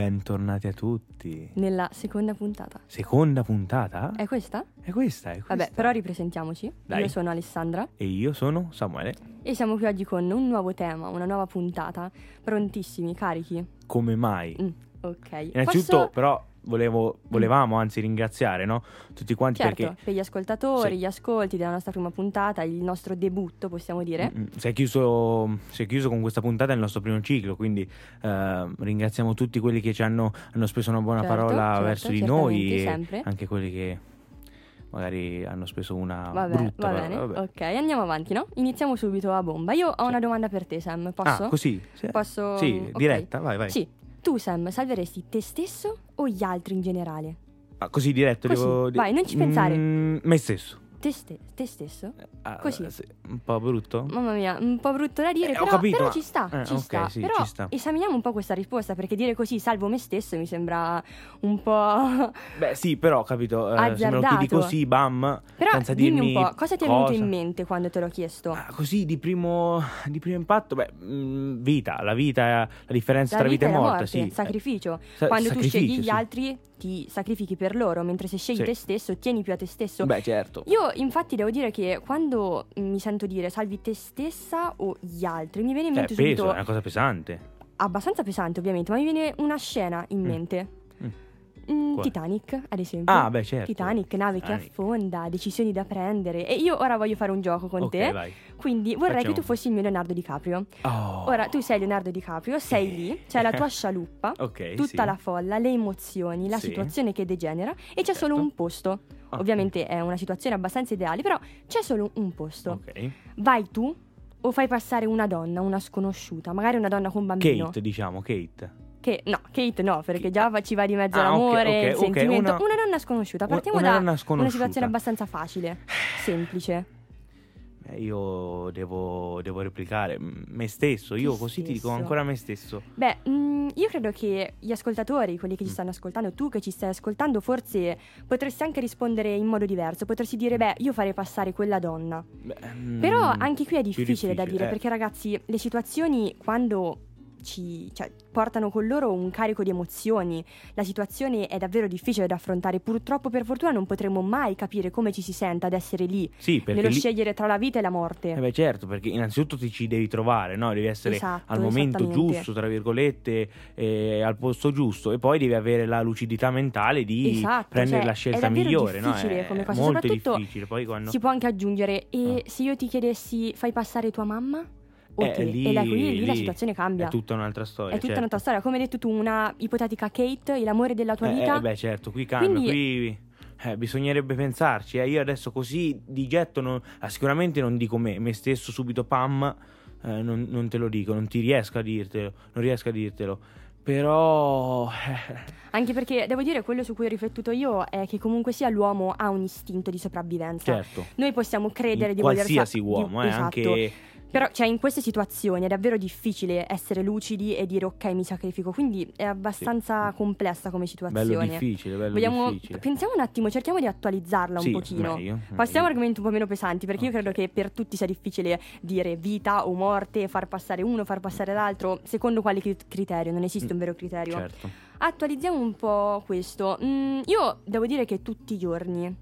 Bentornati a tutti. Nella seconda puntata. Seconda puntata? È questa? È questa, è questa. Vabbè, però ripresentiamoci. Dai. Io sono Alessandra E io sono Samuele. e siamo qui oggi con un nuovo tema, una nuova puntata. Prontissimi, carichi? Come mai? Mm, ok. Innanzitutto, Posso- però, volevo, volevamo anzi ringraziare, no? Tutti quanti Certo, perché per gli ascoltatori, Sì. gli ascolti della nostra prima puntata, il nostro debutto, possiamo dire. Mm, mm, si, è chiuso, si è chiuso con questa puntata il nostro primo ciclo, quindi eh, ringraziamo tutti quelli che ci hanno, hanno speso una buona Certo, parola certo, verso di noi e anche quelli che magari hanno speso una Vabbè, brutta va bene. Vabbè. Ok, andiamo avanti, no? Iniziamo subito a bomba. Io ho Sì. una domanda per te, Sam. Posso? Ah, così? Sì, Posso- Sì, ok. diretta, vai, vai. Sì. Tu, Sam, salveresti te stesso o gli altri in generale? Ah, così diretto Così, devo vai, non ci pensare. Mm, me stesso. Te, ste- te stesso? Ah, Così. sì, un po' brutto? Mamma mia, un po' brutto da dire, Eh, ho però, capito, però ma- ci sta, eh, ci ok, sta. sì, però ci sta. esaminiamo un po' questa risposta, perché dire così salvo me stesso mi sembra un po'... Beh, sì, però, capito, eh, se me lo Azzardato. così, bam, Però senza dimmi dirmi un po', cosa ti è venuto in mente quando te l'ho chiesto? Ah, così di primo, di primo impatto, beh, mm, vita, la vita, la differenza La tra vita e morte, morte, sì. sacrificio. Sa- quando tu sacrificio, scegli gli sì. altri ti sacrifichi per loro, mentre se scegli Sì. te stesso tieni più a te stesso. Beh, certo. Io infatti devo dire che quando mi sento dire salvi te stessa o gli altri, mi viene in Eh, mente peso, subito è una cosa pesante. abbastanza pesante ovviamente, ma mi viene una scena in Mm. mente. Mm. Titanic, ad esempio. Ah, beh, certo. Titanic, nave che affonda, decisioni da prendere. E io ora voglio fare un gioco con Ok, te. vai. Quindi vorrei Facciamo. che tu fossi il mio Leonardo DiCaprio. Oh. Ora tu sei Leonardo DiCaprio, sei lì, c'è la tua scialuppa, Ok, tutta sì. la folla, le emozioni, la Sì. situazione che degenera e c'è Certo. solo un posto. Ok. Ovviamente è una situazione abbastanza ideale, però c'è solo un posto. Vai tu o fai passare una donna, una sconosciuta, magari una donna con bambino. Kate, diciamo, Kate. Che no, Kate no, perché già ci va di mezzo Ah, l'amore, ok, il ok, sentimento. una- Una... donna sconosciuta, partiamo una da donna una sconosciuta. situazione abbastanza facile, semplice. Eh, io devo, devo replicare me stesso, io Te così ti dico stesso. ancora me stesso. Beh, mm, io credo che gli ascoltatori, quelli che ci Mm. stanno ascoltando, tu che ci stai ascoltando, forse potresti anche rispondere in modo diverso. Potresti dire, beh, io farei passare quella donna. Beh, mm, Però anche qui è più difficile, da dire, eh. perché ragazzi, le situazioni quando ci cioè, portano con loro un carico di emozioni, la situazione è davvero difficile da affrontare. Purtroppo, per fortuna, non potremo mai capire come ci si senta ad essere lì, Sì, nello lì... scegliere tra la vita e la morte. Eh beh, certo, perché innanzitutto ti ci devi trovare, no? Devi essere Esatto, al momento giusto, tra virgolette, eh, al posto giusto e poi devi avere la lucidità mentale di Esatto, prendere cioè, la scelta migliore, no? difficile È come cosa, molto soprattutto difficile. Poi quando Si può anche aggiungere, e Ah. se io ti chiedessi, fai passare tua mamma? O Eh, lì- e da qui lì la lì situazione cambia. è tutta un'altra storia. È tutta certo. un'altra storia. Come hai detto tu, una ipotetica Kate, l'amore della tua Eh, vita. eh, beh, certo, qui cambia, Quindi- qui eh, bisognerebbe pensarci. eh. Io adesso così di getto non- ah, sicuramente non dico me, me stesso subito pam, eh, non, non te lo dico, non ti riesco a dirtelo, non riesco a dirtelo. Però eh, Anche perché devo dire, quello su cui ho riflettuto io è che comunque sia l'uomo ha un istinto di sopravvivenza. certo, Noi possiamo credere in di voler qualsiasi sa- di- uomo, eh, esatto. anche Però, cioè, in queste situazioni è davvero difficile essere lucidi e dire ok, mi sacrifico. Quindi è abbastanza complessa come situazione. bello difficile, bello Vogliamo, difficile. pensiamo un attimo, cerchiamo di attualizzarla Sì, un pochino. meglio, Passiamo a argomenti un po' meno pesanti, perché io Ok. credo che per tutti sia difficile dire vita o morte, far passare uno, far passare l'altro, secondo quale cri- criterio, non esiste un vero criterio. Certo. Attualizziamo un po' questo. Mm, io devo dire che tutti i giorni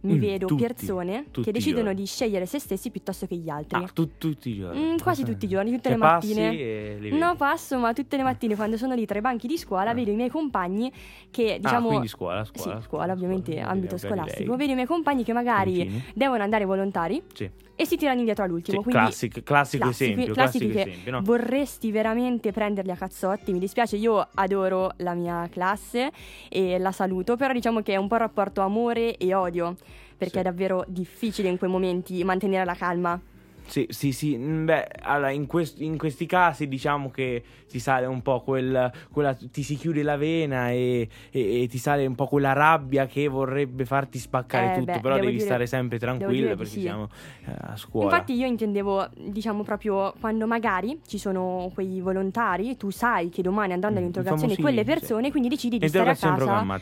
mi Mm, vedo tutti, persone tutti che decidono di scegliere se stessi piuttosto che gli altri. Ah, tu- tutti i giorni. Mm, quasi tutti i giorni, tutte Cioè, le mattine. No, passo, ma tutte le mattine quando sono lì tra i banchi di scuola Ah. vedo i miei compagni che diciamo ah, quindi scuola, scuola. sì, scuola, ovviamente, scuola, ambito scolastico. Vedo i miei compagni che magari Vicini. devono andare volontari Sì. E si tirano indietro all'ultimo. Sì, quindi classic- classico classici- esempio, classici classico che esempio, no? vorresti veramente prenderli a cazzotti. Mi dispiace, io adoro la mia classe e la saluto, però diciamo che è un po' un rapporto amore e odio, perché Sì. è davvero difficile in quei momenti mantenere la calma. Sì, sì, sì. mm, Beh, allora, in, quest- in questi casi diciamo che ti sale un po' quel, quella, ti si chiude la vena e, e- e ti sale un po' quella rabbia che vorrebbe farti spaccare Eh, tutto, beh, però devi dire- stare sempre di perché sì. siamo eh, a scuola. Infatti io intendevo, diciamo proprio quando magari ci sono quei volontari, tu sai che domani andranno Mm, all'interrogazione famosi- quelle sì. persone, quindi decidi di stare a casa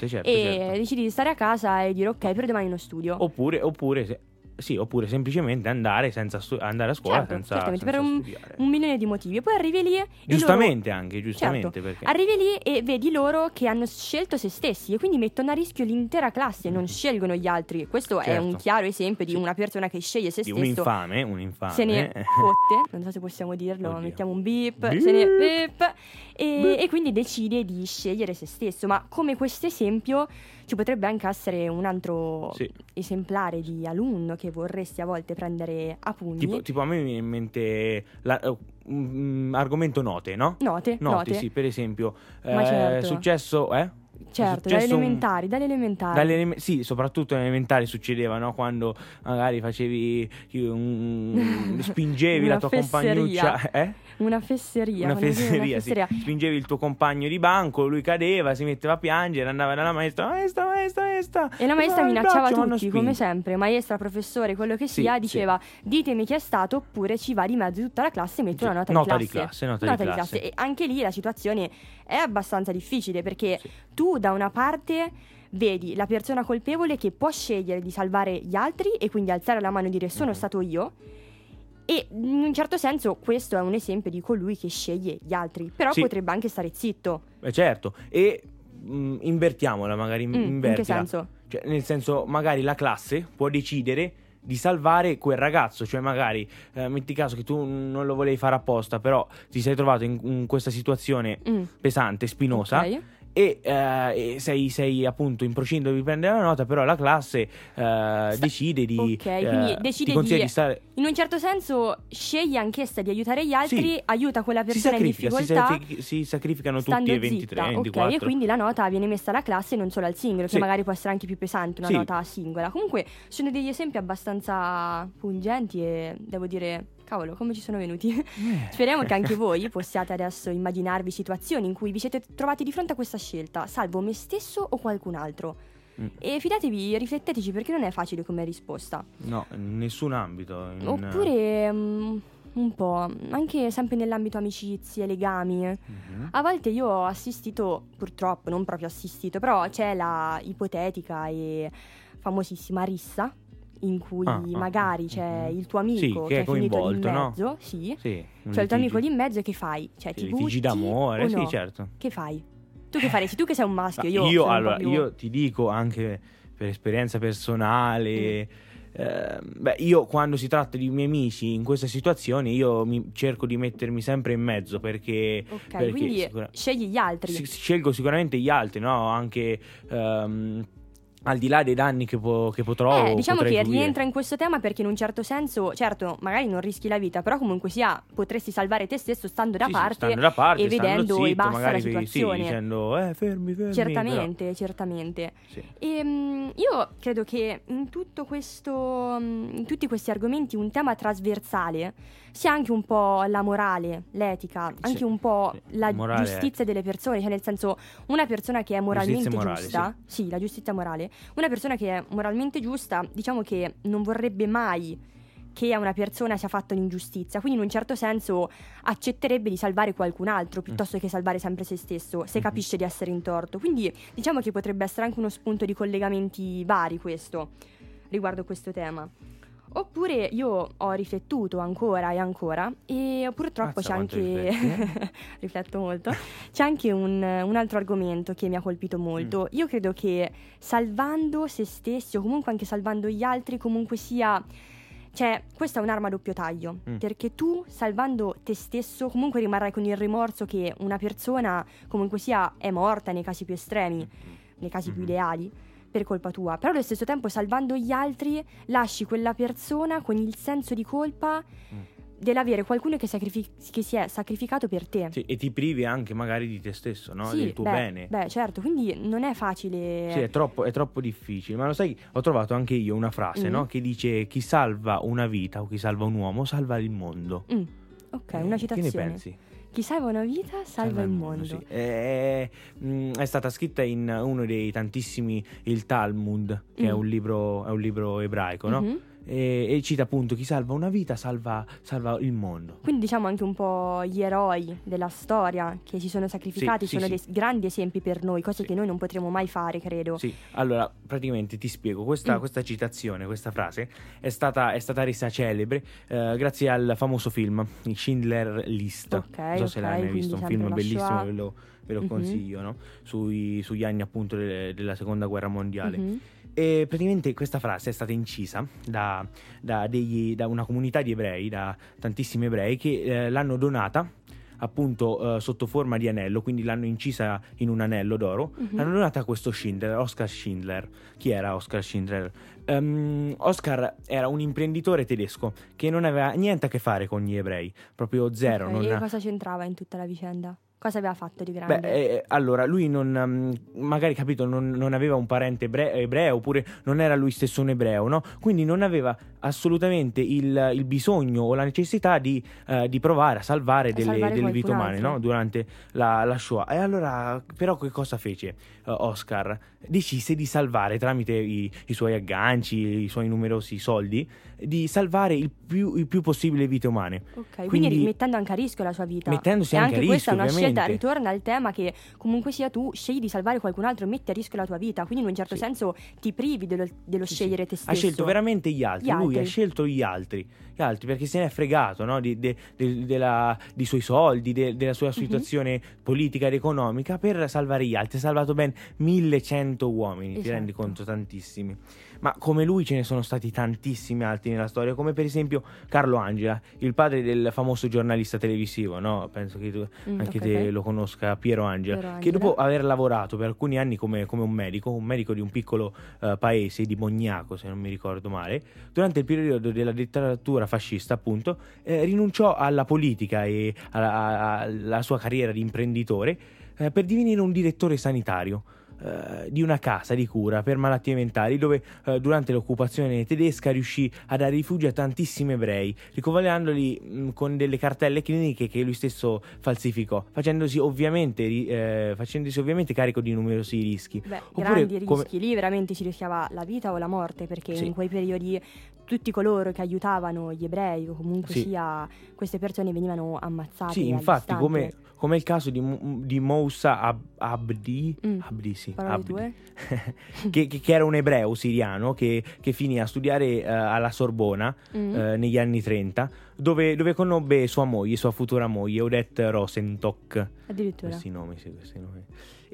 certo, e certo. decidi di stare a casa e dire ok, per domani uno studio. Oppure, oppure se- sì, oppure semplicemente andare, senza stu- andare a scuola Certo, senza, certamente, senza per un- studiare. un milione di motivi. E poi arrivi lì e Giustamente anche, giustamente. Certo. perché... Arrivi lì e vedi loro che hanno scelto se stessi e quindi mettono a rischio l'intera classe, non scelgono gli altri. Questo è un Certo. chiaro esempio di Sì. una persona che sceglie se stesso. un infame, un infame. Se ne fotte, non so se possiamo dirlo, Oddio. mettiamo un beep, Beep. se ne beep, e, Beep. e quindi decide di scegliere se stesso. Ma come questo esempio ci potrebbe anche essere un altro Sì. esemplare di alunno che vorresti a volte prendere a pugni. Tipo, tipo a me mi viene in mente la- un argomento note, no? note, Note, note. sì, per esempio. Ma eh, certo. È successo, eh? Certo, dalle elementari, dalle elementari. Dalle eleme- sì, soprattutto alle elementari succedeva, no? Quando magari facevi un- spingevi la tua fesseria. compagnuccia, eh? Una fesseria. Una fesseria, sì. Spingevi il tuo compagno di banco, lui cadeva, si metteva a piangere, andava dalla maestra, maestra, maestra, maestra. E la maestra il minacciava braccio, tutti, come sempre, maestra, professore, quello che Sì, sia, sì. diceva ditemi chi è stato oppure ci va di mezzo tutta la classe e metto Sì, una nota, nota di di classe. classe, nota di classe. E anche lì la situazione è abbastanza difficile perché Sì. tu da una parte vedi la persona colpevole che può scegliere di salvare gli altri e quindi alzare la mano e dire sono Mhm. stato io. E in un certo senso questo è un esempio di colui che sceglie gli altri, però Sì. potrebbe anche stare zitto. Eh, certo, e mh, invertiamola magari, Mm, in che invertila. senso? Cioè, nel senso, magari la classe può decidere di salvare quel ragazzo, cioè magari eh, metti caso che tu non lo volevi fare apposta, però ti sei trovato in, in questa situazione Mm, pesante, spinosa ok. E, eh, e sei, sei appunto in procinto di prendere la nota, però la classe eh, decide di, ok, eh, quindi decide ti consiglia di- di stare In un certo senso sceglie anch'essa di aiutare gli altri, Sì. aiuta quella si persona in si, difficoltà. sacrific- si sacrificano tutti e 23 zitta, e ok, 24. e quindi la nota viene messa alla classe e non solo al singolo, Sì. che magari può essere anche più pesante una Sì. nota singola. Comunque sono degli esempi abbastanza pungenti e devo dire, cavolo, come ci sono venuti. Eh. Speriamo che anche voi possiate adesso immaginarvi situazioni in cui vi siete trovati di fronte a questa scelta, salvo me stesso o qualcun altro. Mm. E fidatevi, rifletteteci perché non è facile come risposta. No, in nessun ambito. in- Oppure mm, un po', anche sempre nell'ambito amicizie, legami. Mhm. A volte io ho assistito, purtroppo, non proprio assistito, però c'è la ipotetica e famosissima rissa in cui Ah, ah, magari c'è mhm. il tuo amico Sì, che, che è è finito lì in coinvolto, no? mezzo, sì. Sì, C'è il tuo amico lì in mezzo e che fai? Cioè, ti litigi d'amore, o sì, no? certo. Che fai? Tu che faresti? Tu che sei un maschio, Ma io, po' allora, più- io ti dico anche per esperienza personale. Mm. eh, beh, io quando si tratta di miei amici in queste situazioni, io mi- cerco di mettermi sempre in mezzo perché, Ok, perché quindi sicura- scegli gli altri. si- scelgo sicuramente gli altri, no? Anche ehm, al di là dei danni che, po- che potrò. Eh, diciamo che subire. rientra in questo tema perché in un certo senso, certo, magari non rischi la vita, però comunque sia potresti salvare te stesso stando da Sì, sì, parte stando da parte, e vedendo zitto, e basta la sì, situazione. dicendo eh, fermi, fermi. Certamente, certamente. però- sì. Ehm, io credo che in tutto questo, in tutti questi argomenti, un tema trasversale sia anche un po' la morale, l'etica, anche Sì, un po' sì. la Morale, giustizia delle persone, cioè nel senso una persona che è moralmente giusta, sì, la giustizia morale, una persona che è moralmente giusta, diciamo che non vorrebbe mai che a una persona sia fatta un'ingiustizia, quindi in un certo senso accetterebbe di salvare qualcun altro piuttosto che salvare sempre se stesso, se Mhm. capisce di essere in torto. Quindi diciamo che potrebbe essere anche uno spunto di collegamenti vari questo, riguardo questo tema. Oppure io ho riflettuto ancora e ancora e purtroppo Mazza c'è anche... rifletti, rifletto molto. C'è anche un, un altro argomento che mi ha colpito molto. Mm. Io credo che salvando se stessi o comunque anche salvando gli altri comunque sia... Cioè, questa è un'arma a doppio taglio, Mm. perché tu salvando te stesso comunque rimarrai con il rimorso che una persona comunque sia è morta nei casi più estremi, nei casi più Mhm. ideali, per colpa tua. Però allo stesso tempo salvando gli altri lasci quella persona con il senso di colpa Mm. dell'avere qualcuno che, sacrifi- che si è sacrificato per te. Sì, e ti privi anche magari di te stesso, no? Sì, del tuo beh, bene. Beh, certo, quindi non è facile. Sì, è troppo, è troppo difficile. Ma lo sai, ho trovato anche io una frase, Mm. no? Che dice: Chi salva una vita o chi salva un uomo salva il mondo. Mm, Ok, Eh, una Che citazione. ne pensi? Chi salva una vita salva, il mondo. sì. È, mm, è stata scritta in uno dei tantissimi, il Talmud, che è, Mm. un libro, è un libro ebraico, no? Mhm. E, e cita appunto chi salva una vita salva, salva, il mondo. Quindi diciamo anche un po' gli eroi della storia che si sono sacrificati sì, sono sì, dei sì. grandi esempi per noi, cose che noi non potremo mai fare, credo. Sì, allora praticamente ti spiego, questa, mm. questa citazione, questa frase è stata, è stata resa celebre eh, grazie al famoso film Schindler List. Ok, non so okay, se l'hai mai visto, un film bellissimo, ve lo, ve lo mm-hmm. consiglio, no? Sui, sugli anni appunto de, della seconda guerra mondiale. Mm-hmm. E praticamente questa frase è stata incisa da, da, degli, da una comunità di ebrei, da tantissimi ebrei, che eh, l'hanno donata appunto eh, sotto forma di anello, quindi l'hanno incisa in un anello d'oro, uh-huh. l'hanno donata a questo Schindler, Oscar Schindler. Chi era Oscar Schindler? Um, Oscar era un imprenditore tedesco che non aveva niente a che fare con gli ebrei, proprio zero. Okay, non... E cosa c'entrava in tutta la vicenda? Cosa aveva fatto di grande? Beh, eh, allora, lui non, mm, magari capito, non, non aveva un parente ebreo, ebreo, oppure non era lui stesso un ebreo, no? Quindi non aveva assolutamente il, il bisogno o la necessità di, uh, di provare a salvare, a delle, salvare delle vite umane, no? Durante la, la, Shoah. E allora, però, che cosa fece uh, Oscar? Decise di salvare tramite i, i, suoi agganci, i suoi numerosi soldi, di salvare il più, il più possibile vite umane. Ok, quindi, quindi mettendo anche a rischio la sua vita. Mettendosi anche, anche a rischio, ovviamente scelta ritorna al tema che comunque sia tu scegli di salvare qualcun altro e metti a rischio la tua vita, quindi in un certo sì. senso ti privi dello, dello scegliere te stesso. Ha scelto veramente gli altri, gli lui altri. ha scelto gli altri, gli altri perché se ne è fregato no? di, de, de, della, di suoi soldi, de, della sua mhm. situazione mm-hmm. politica ed economica per salvare gli altri. Ha salvato ben 1100 uomini, esatto. ti rendi conto? Tantissimi ma come lui ce ne sono stati tantissimi altri nella storia, come per esempio Carlo Angela, il padre del famoso giornalista televisivo, no? penso che tu, mm, anche okay, te okay. lo conosca, Piero Angela, Piero che dopo aver lavorato per alcuni anni come, come un medico, un medico di un piccolo uh, paese, di Bognaco se non mi ricordo male, durante il periodo della dittatura fascista appunto, eh, rinunciò alla politica e alla, alla sua carriera di imprenditore eh, per divenire un direttore sanitario. Eh, di una casa di cura per malattie mentali dove uh, durante l'occupazione tedesca riuscì a dare rifugio a tantissimi ebrei, ricovagliandoli mh, con delle cartelle cliniche che lui stesso falsificò, facendosi ovviamente, eh, facendosi ovviamente carico di numerosi rischi. Beh, Oppure, grandi rischi, come... lì veramente si rischiava la vita o la morte perché sì. in quei periodi tutti coloro che aiutavano gli ebrei o comunque sì. sia queste persone venivano ammazzate. Sì, infatti, come, come, il caso di, di Moussa Ab- Abdi, mm. Abdi, sì, Abdi. che, che, che, era un ebreo siriano che, che finì a studiare uh, alla Sorbona mm. uh, negli anni 30, dove, dove, conobbe sua moglie, sua futura moglie, Odette Rosentok. Addirittura. Questi nomi, sì, questi nomi.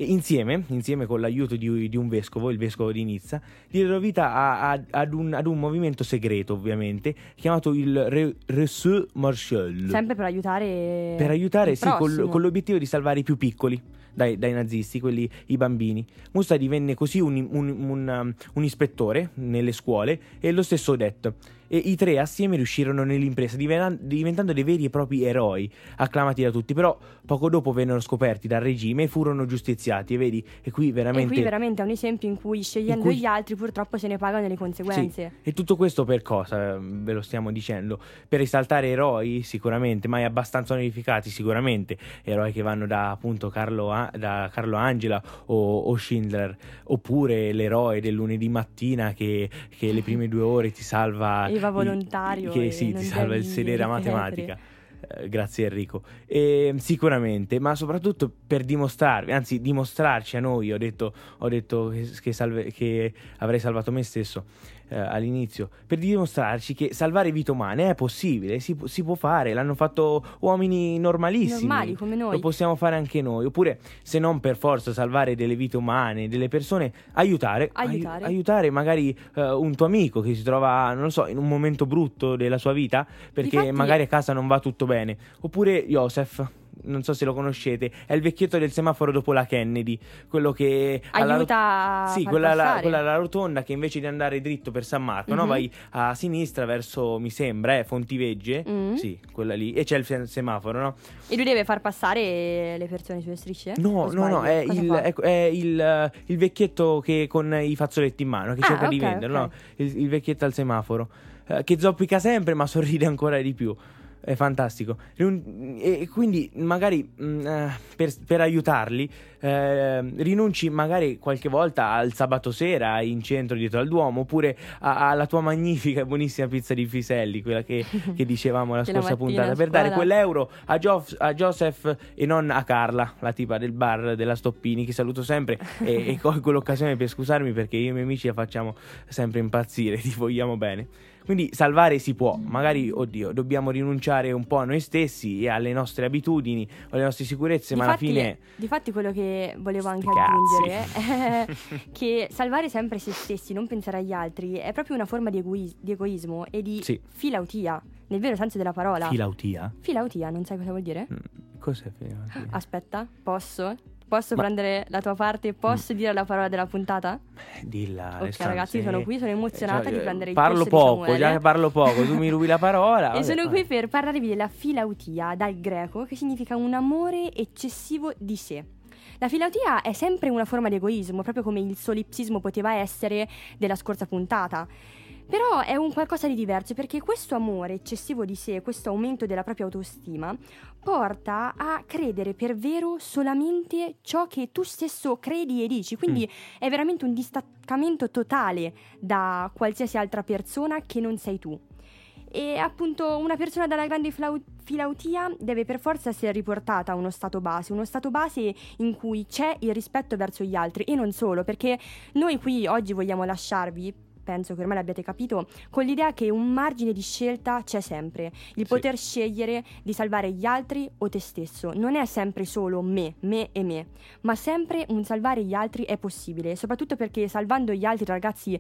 Insieme, insieme con l'aiuto di, di, un vescovo, il vescovo di Nizza, diedero vita a, a, ad, un, ad, un, movimento segreto, ovviamente, chiamato il Re, Resseux Marshall. Sempre per aiutare. Per aiutare, sì, col, con l'obiettivo di salvare i più piccoli dai, dai, nazisti, quelli, i bambini. Musta divenne così un, un, un, um, un, ispettore nelle scuole e lo stesso Odette. E i tre assieme riuscirono nell'impresa, diventando dei veri e propri eroi, acclamati da tutti. Però poco dopo vennero scoperti dal regime e furono giustiziati. E vedi, e qui veramente. E qui veramente è un esempio in cui scegliendo in cui... gli altri purtroppo se ne pagano le conseguenze. Sì. E tutto questo per cosa? Ve lo stiamo dicendo? Per risaltare eroi, sicuramente, mai abbastanza onorificati, sicuramente. Eroi che vanno da appunto Carlo A da Carlo Angela o, o, Schindler, oppure l'eroe del lunedì mattina che, che le prime due ore ti salva... Eva volontario. che sì, ti salva il sedere a matematica. Eh, grazie Enrico. E, sicuramente, ma soprattutto per dimostrarvi, anzi dimostrarci a noi, ho detto, ho detto che, che, salve, che avrei salvato me stesso eh, all'inizio, per dimostrarci che salvare vite umane è possibile, si, si, può fare, l'hanno fatto uomini normalissimi. Normali come noi. Lo possiamo fare anche noi. Oppure, se non per forza salvare delle vite umane, delle persone, aiutare. Aiutare, ai, aiutare magari uh, un tuo amico che si trova, non so, in un momento brutto della sua vita, perché Infatti... magari a casa non va tutto bene. Oppure Joseph non so se lo conoscete, è il vecchietto del semaforo dopo la Kennedy, quello che aiuta a sì, quella, la, quella la rotonda che invece di andare dritto per San Marco, mm-hmm. no? Mhm. vai a sinistra verso, mi sembra, eh, Fontivegge, mm-hmm. sì, quella lì, e c'è il semaforo, no? E lui deve far passare le persone sulle strisce? No, no, no, è, il, è, è il, il, vecchietto che con i fazzoletti in mano, che ah, cerca okay, di vendere, okay. no? Il, il, vecchietto al semaforo, eh, che zoppica sempre ma sorride ancora di più. È fantastico. E quindi magari mh, eh, per, per aiutarli eh, rinunci magari qualche volta al sabato sera in centro dietro al Duomo oppure a- alla tua magnifica e buonissima pizza di Fiselli, quella che, che dicevamo la scorsa puntata, per dare quell'euro a, Giof- a Joseph e non a Carla, la tipa del bar della Stoppini, che saluto sempre e, e colgo l'occasione per scusarmi perché io e i miei amici la facciamo sempre impazzire, ti vogliamo bene. Quindi salvare si può, magari, oddio, dobbiamo rinunciare un po' a noi stessi e alle nostre abitudini, alle nostre sicurezze, ma alla Difatti- fine... Difatti quello che volevo anche cazzi. aggiungere è che salvare sempre se stessi, non pensare agli altri, è proprio una forma di, egois- di egoismo e di Sì. filautia, nel vero senso della parola. Filautia? filautia, non sai cosa vuol dire? Mm, Cos'è filautia? Aspetta, posso? Posso Ma- prendere la tua parte? Posso dire la parola della puntata? Dilla, Ok, ragazzi, se- sono qui, sono emozionata cioè, di prendere il Parlo posto di poco, già che parlo poco, tu mi rubi la parola. E sono qui per parlarvi della filautia, dal greco, che significa un amore eccessivo di sé. La filautia è sempre una forma di egoismo, proprio come il solipsismo poteva essere della scorsa puntata. Però è un qualcosa di diverso perché questo amore eccessivo di sé, questo aumento della propria autostima, porta a credere per vero solamente ciò che tu stesso credi e dici. Quindi è veramente un distaccamento totale da qualsiasi altra persona che non sei tu. E appunto una persona dalla grande flau- filautia deve per forza essere riportata a uno stato base, uno stato base in cui c'è il rispetto verso gli altri e non solo, perché noi qui oggi vogliamo lasciarvi, penso che ormai l'abbiate capito, con l'idea che un margine di scelta c'è sempre, il Sì. poter scegliere di salvare gli altri o te stesso. Non è sempre solo me, me e me, ma sempre un salvare gli altri è possibile, soprattutto perché salvando gli altri ragazzi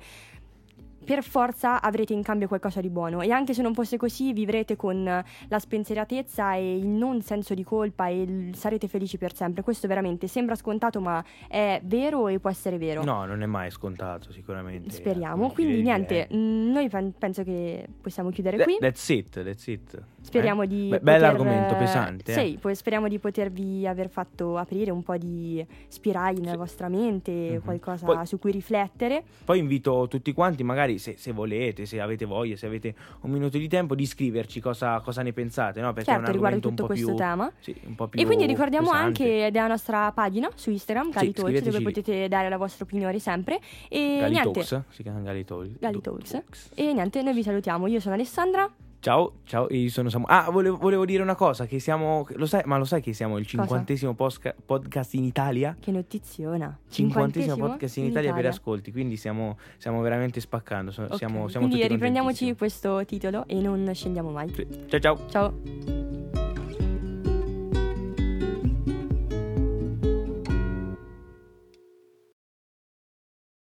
per forza avrete in cambio qualcosa di buono e anche se non fosse così vivrete con la spensieratezza e il non senso di colpa e il- sarete felici per sempre. Questo veramente sembra scontato ma è vero e può essere vero. No, non è mai scontato, sicuramente. Speriamo. Quindi niente, eh. mh, noi pen- penso che possiamo chiudere That- qui. That's it, that's it. Speriamo Eh? di Beh, poter- Bell'argomento pesante. eh. Sì, poi speriamo di potervi aver fatto aprire un po' di spiragli nella Sì. vostra mente, Mhm. qualcosa Poi- su cui riflettere. Poi invito tutti quanti, magari se, se volete, se avete voglia, se avete un minuto di tempo, di scriverci cosa, cosa ne pensate, no? Perché è certo, un riguardo un tutto po' questo più, tema. sì, un po' più E quindi ricordiamo pesante. anche della nostra pagina su Instagram, Gali Talks, dove potete dare la vostra opinione sempre. E Gali niente, si chiama Gali Talks. Gali Talks. E niente, noi vi salutiamo. Io sono Alessandra. Ciao, ciao, io sono Samu. Ah, volevo, volevo dire una cosa, che siamo, lo sai, ma lo sai che siamo il cinquantesimo posca- podcast in Italia? Che notiziona. Cinquantesimo podcast in, in Italia, per Italia. ascolti, quindi stiamo, stiamo veramente spaccando, so- Ok, siamo, siamo Quindi riprendiamoci questo titolo e non scendiamo mai. Ciao ciao. Ciao.